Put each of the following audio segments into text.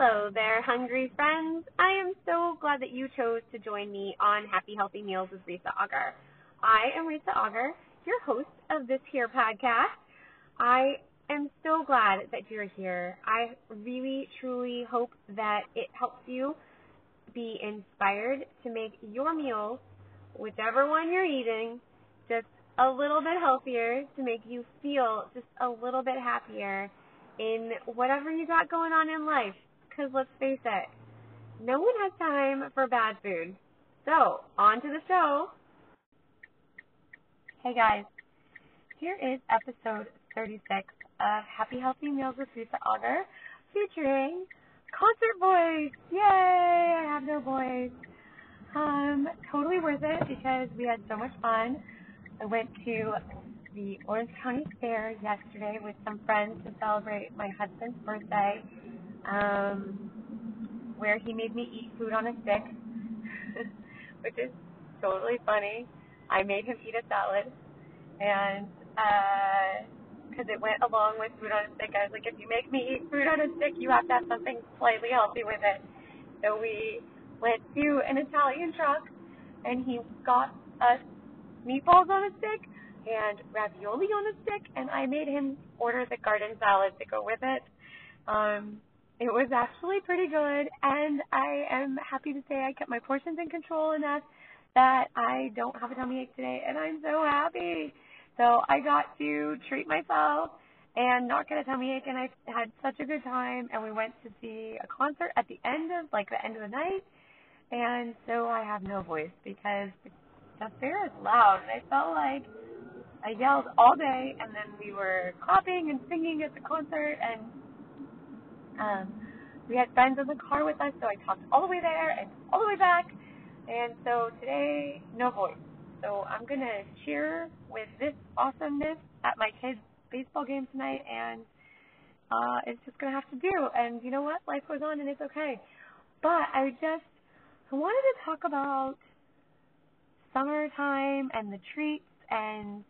Hello there, hungry friends. I am so glad that you chose to join me on Happy Healthy Meals with Risa Auger. I am Risa Auger, your host of this here podcast. I am so glad that you're here. I really, truly hope that it helps you be inspired to make your meals, whichever one you're eating, just a little bit healthier to make you feel just a little bit happier in whatever you got going on in life. Because let's face it, no one has time for bad food. So, on to the show. Hey guys, here is episode 36 of Happy Healthy Meals with Risa Auger featuring concert voice. Yay! I have no voice. Um, totally worth it because we had so much fun. I went to the Orange County Fair yesterday with some friends to celebrate my husband's birthday, um, where he made me eat food on a stick, which is totally funny. I made him eat a salad, and because uh, it went along with food on a stick, I was like, if you make me eat food on a stick, you have to have something slightly healthy with it. So we went to an Italian truck, and he got us meatballs on a stick and ravioli on a stick, and I made him order the garden salad to go with it. Um, it was actually pretty good, and I am happy to say I kept my portions in control enough that I don't have a tummy ache today, and I'm so happy. So I got to treat myself and not get a tummy ache, and I had such a good time. And we went to see a concert at the end of like the end of the night, and so I have no voice because the fair is loud, and I felt like I yelled all day, and then we were clapping and singing at the concert, and um, we had friends in the car with us, so I talked all the way there and all the way back, and so today, no voice. So I'm gonna cheer with this awesomeness at my kids' baseball game tonight, and uh, it's just gonna have to do. And you know what? Life goes on, and it's okay. But I just wanted to talk about summertime and the treats and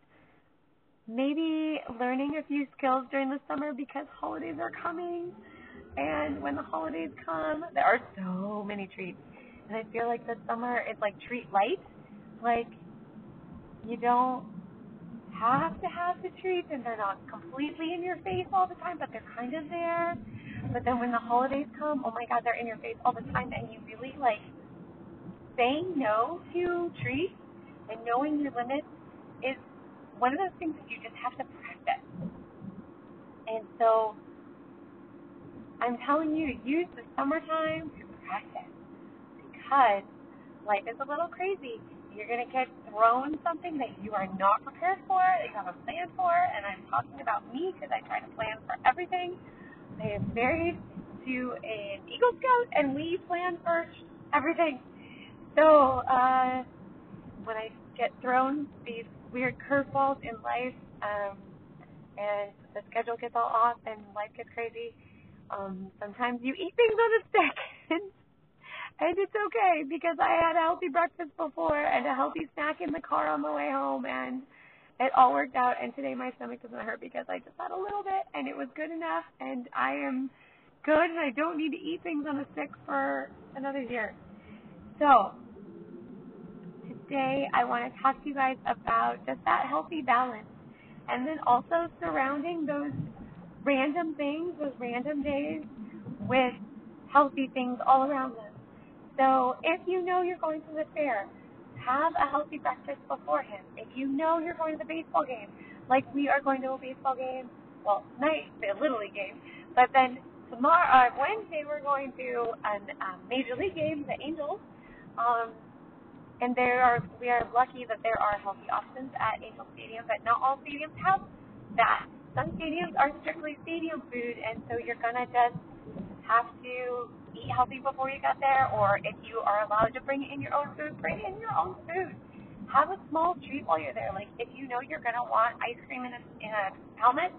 maybe learning a few skills during the summer because holidays are coming. And when the holidays come, there are so many treats. And I feel like the summer is like treat light. Like, you don't have to have the treats and they're not completely in your face all the time, but they're kind of there. But then when the holidays come, oh my God, they're in your face all the time and you really like saying no to treats and knowing your limits is one of those things that you just have to practice. And so I'm telling you to use the summertime to practice because life is a little crazy. You're going to get thrown something that you are not prepared for, that you haven't planned for, and I'm talking about me because I try to plan for everything. I am married to an Eagle Scout, and we plan for everything. So uh, when I get thrown these weird curveballs in life, um, and the schedule gets all off and life gets crazy, um, sometimes you eat things on a stick. and it's okay because I had a healthy breakfast before and a healthy snack in the car on the way home and it all worked out and today my stomach doesn't hurt because I just had a little bit and it was good enough and I am good and I don't need to eat things on a stick for another year. So today I want to talk to you guys about just that healthy balance and then also surrounding those random things, those random days with healthy things all around them. So if you know you're going to the fair, have a healthy breakfast beforehand. If you know you're going to the baseball game, like we are going to a baseball game, well, tonight, the Little League game, but then tomorrow, uh, Wednesday, we're going to a um, Major League game, the Angels. Um, and there are we are lucky that there are healthy options at Angel Stadium, but not all stadiums have that. Some stadiums are strictly stadium food, and so you're gonna just have to eat healthy before you get there, or if you are allowed to bring in your own food, bring in your own food. Have a small treat while you're there. Like if you know you're gonna want ice cream in a in a helmet,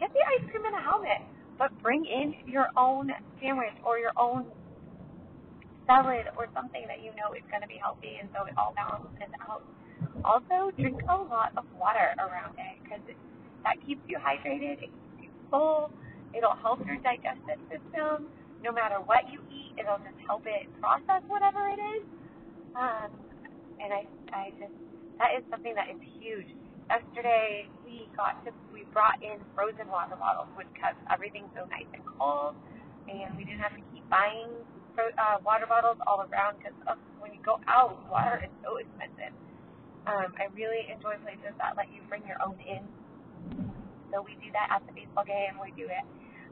get the ice cream in a helmet, but bring in your own sandwich or your own salad or something that you know is going to be healthy, and so it all balances out. Also, drink a lot of water around it because that keeps you hydrated, it keeps you full, it'll help your digestive system. no matter what you eat, it'll just help it process whatever it is. Um, and I, I just, that is something that is huge. Yesterday we got to, we brought in frozen water bottles, which kept everything so nice and cold, and we didn't have to keep buying uh, water bottles all around because when you go out, water is so expensive. Um, I really enjoy places that let you bring your own in. So we do that at the baseball game. We do it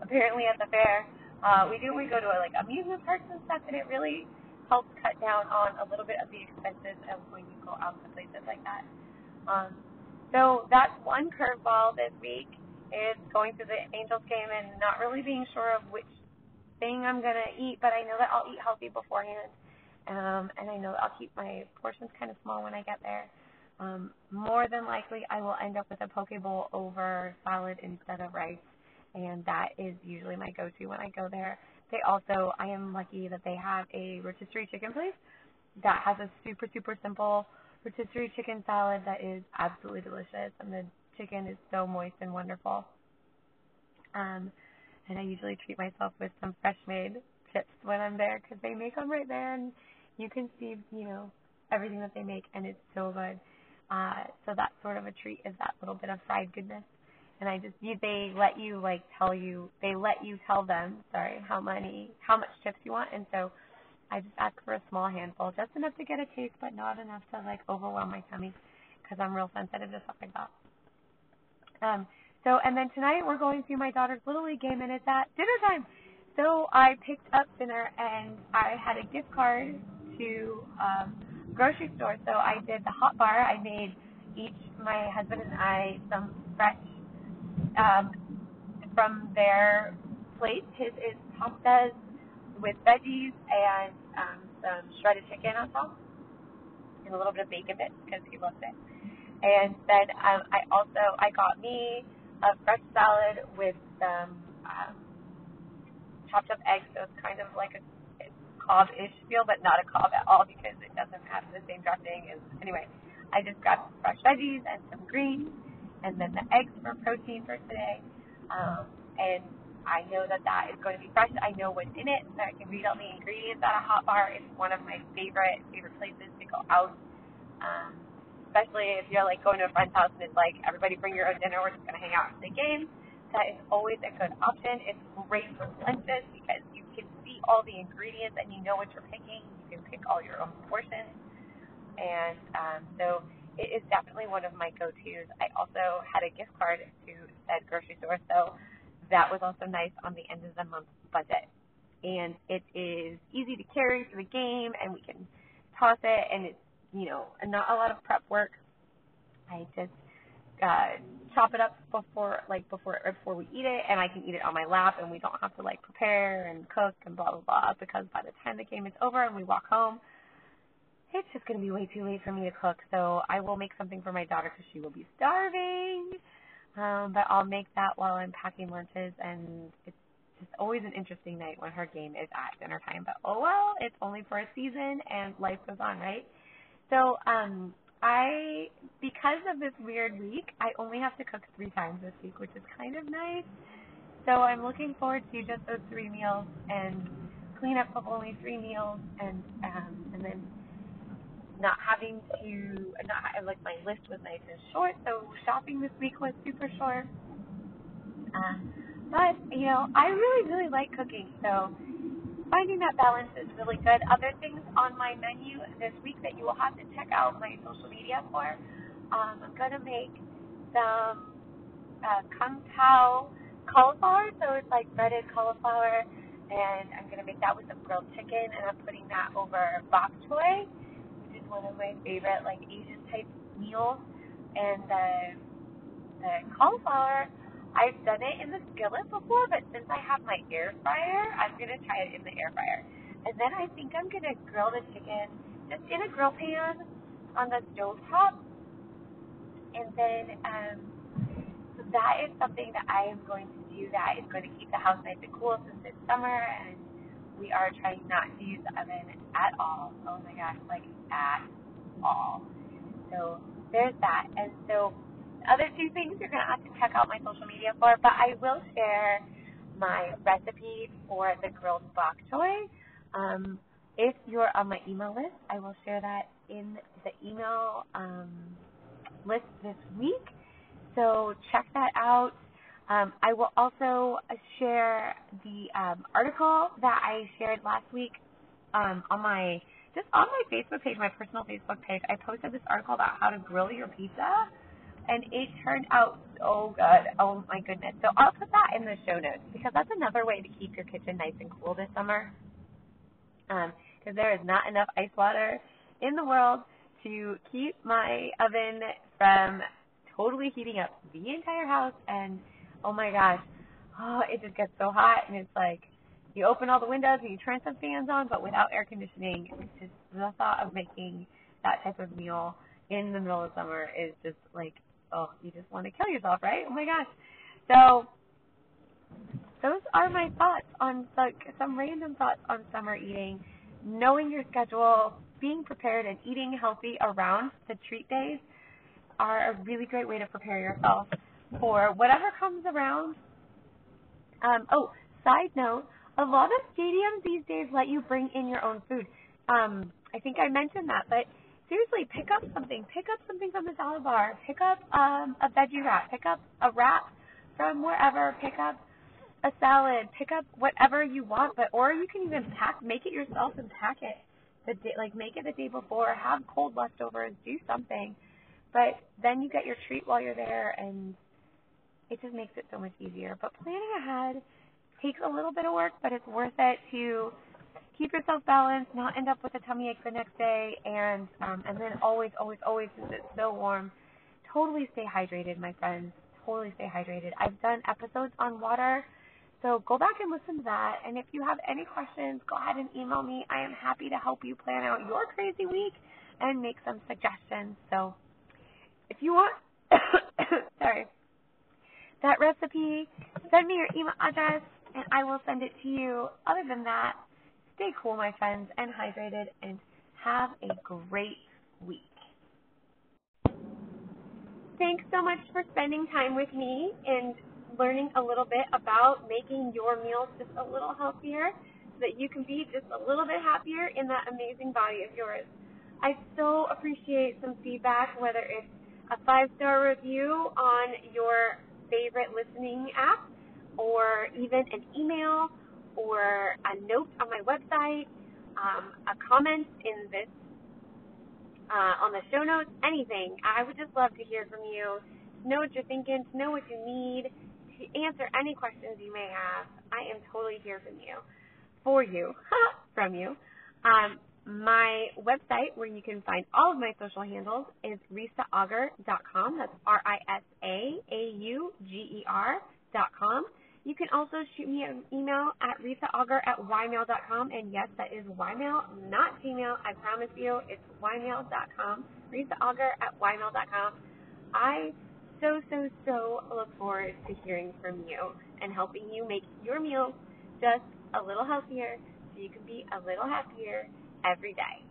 apparently at the fair. Uh, we do we go to like amusement parks and stuff, and it really helps cut down on a little bit of the expenses of when you go out to places like that. Um, so that's one curveball this week is going to the Angels game and not really being sure of which thing I'm gonna eat, but I know that I'll eat healthy beforehand. Um, and I know that I'll keep my portions kind of small when I get there. Um, more than likely, I will end up with a poke bowl over salad instead of rice, and that is usually my go-to when I go there. They also, I am lucky that they have a rotisserie chicken place that has a super, super simple rotisserie chicken salad that is absolutely delicious, and the chicken is so moist and wonderful. Um, and I usually treat myself with some fresh made chips when I'm there because they make them right there, and you can see, you know, everything that they make, and it's so good. Uh, so that's sort of a treat is that little bit of fried goodness and I just you, they let you like tell you they let you tell them sorry how many how much chips you want, and so I just ask for a small handful, just enough to get a taste, but not enough to like overwhelm my tummy because I'm real sensitive to stuff like that. Um, so and then tonight we're going to my daughter's little league game, and it's at dinner time. So I picked up dinner and I had a gift card to um, grocery store. So I did the hot bar. I made each my husband and I some fresh um, from their plate. His is pastas with veggies and um, some shredded chicken on top, and a little bit of bacon bits because he loves it. And then um, I also I got me a fresh salad with some um, chopped up eggs, so it's kind of like a Cobb-ish feel, but not a Cobb at all because it doesn't have the same dressing. As, anyway, I just got some fresh veggies and some greens and then the eggs for protein for today. Um, and I know that that is going to be fresh. I know what's in it, so I can read all the ingredients at a hot bar. It's one of my favorite favorite places to go out. Um, especially if you're like going to a friend's house and it's like everybody bring your own dinner. We're just gonna hang out and play games. That is always a good option. It's great for lunches because you can all the ingredients and you know what you're picking. You can pick all your own portions, and um, so it is definitely one of my go-tos. I also had a gift card to said grocery store, so that was also nice on the end of the month budget. And it is easy to carry for the game, and we can toss it, and it's you know not a lot of prep work. I just uh, chop it up before like before before we eat it, and I can eat it on my lap, and we don't have to like prepare and cook and blah blah blah. Because by the time the game is over and we walk home, it's just going to be way too late for me to cook, so I will make something for my daughter because she will be starving. Um, but I'll make that while I'm packing lunches, and it's just always an interesting night when her game is at dinner time. But oh well, it's only for a season, and life goes on, right? So um, I, because of this weird week, I only have to cook three times this week, which is kind of nice. So I'm looking forward to just those three meals and clean up of only three meals, and um, and then not having to not like my list was nice and short, so shopping this week was super short. Uh, but you know, I really really like cooking, so finding that balance is really good. Other things on my menu this week that you will have to check out my social media for. Um, I'm gonna make some uh, kung pao cauliflower, so it's like breaded cauliflower, and I'm gonna make that with some grilled chicken, and I'm putting that over bok choy which is one of my favorite like Asian type meals. And the the cauliflower, I've done it in the skillet before, but since I have my air fryer, I'm gonna try it in the air fryer. And then I think I'm gonna grill the chicken just in a grill pan on the stove top. And then um, that is something that I am going to do that is going to keep the house nice and cool since it's summer and we are trying not to use the oven at all. Oh my gosh, like at all. So there's that. And so other two things you're going to have to check out my social media for, but I will share my recipe for the grilled bok choy. Um, if you're on my email list, I will share that in the email um, list this week. So check that out. Um, I will also share the um, article that I shared last week um, on my just on my Facebook page, my personal Facebook page. I posted this article about how to grill your pizza, and it turned out so good. Oh my goodness! So I'll put that in the show notes because that's another way to keep your kitchen nice and cool this summer. Because um, there is not enough ice water in the world to keep my oven from totally heating up the entire house and oh my gosh, oh, it just gets so hot and it's like you open all the windows and you turn some fans on, but without air conditioning, it's just the thought of making that type of meal in the middle of summer is just like, oh, you just want to kill yourself, right? Oh my gosh. So those are my thoughts on like some random thoughts on summer eating, knowing your schedule, being prepared and eating healthy around the treat days are a really great way to prepare yourself for whatever comes around. Um, oh, side note, a lot of stadiums these days let you bring in your own food. Um, I think I mentioned that, but seriously, pick up something. Pick up something from the salad bar. Pick up um, a veggie wrap. Pick up a wrap from wherever. Pick up a salad. Pick up whatever you want, but or you can even pack, make it yourself and pack it the day, like make it the day before. Have cold leftovers. Do something, but then you get your treat while you're there, and it just makes it so much easier. But planning ahead takes a little bit of work, but it's worth it to keep yourself balanced, not end up with a tummy ache the next day, and um, and then always, always, always, since it's so warm, totally stay hydrated, my friends. Totally stay hydrated. I've done episodes on water, so go back and listen to that. And if you have any questions, go ahead and email me. I am happy to help you plan out your crazy week and make some suggestions. So if you want, sorry that recipe, send me your email address, and I will send it to you. Other than that, stay cool, my friends, and hydrated, and have a great week. Thanks so much for spending time with me and learning a little bit about making your meals just a little healthier so that you can be just a little bit happier in that amazing body of yours. I so appreciate some feedback, whether it's a five star review on your favorite listening app, or even an email, or a note on um, a comment in this uh, on the show notes, anything. I would just love to hear from you, to know what you're thinking, to know what you need, to answer any questions you may have. I am totally here from you, for you, from you. Um, my website, where you can find all of my social handles, is risaauger.com. That's R I S A A U G E R.com. You can also shoot me an email at risaauger at ymail.com. And yes, that is ymail, not Gmail. I promise you, it's ymail.com. risaauger at ymail.com. I so, so, so look forward to hearing from you and helping you make your meals just a little healthier so you can be a little happier every day.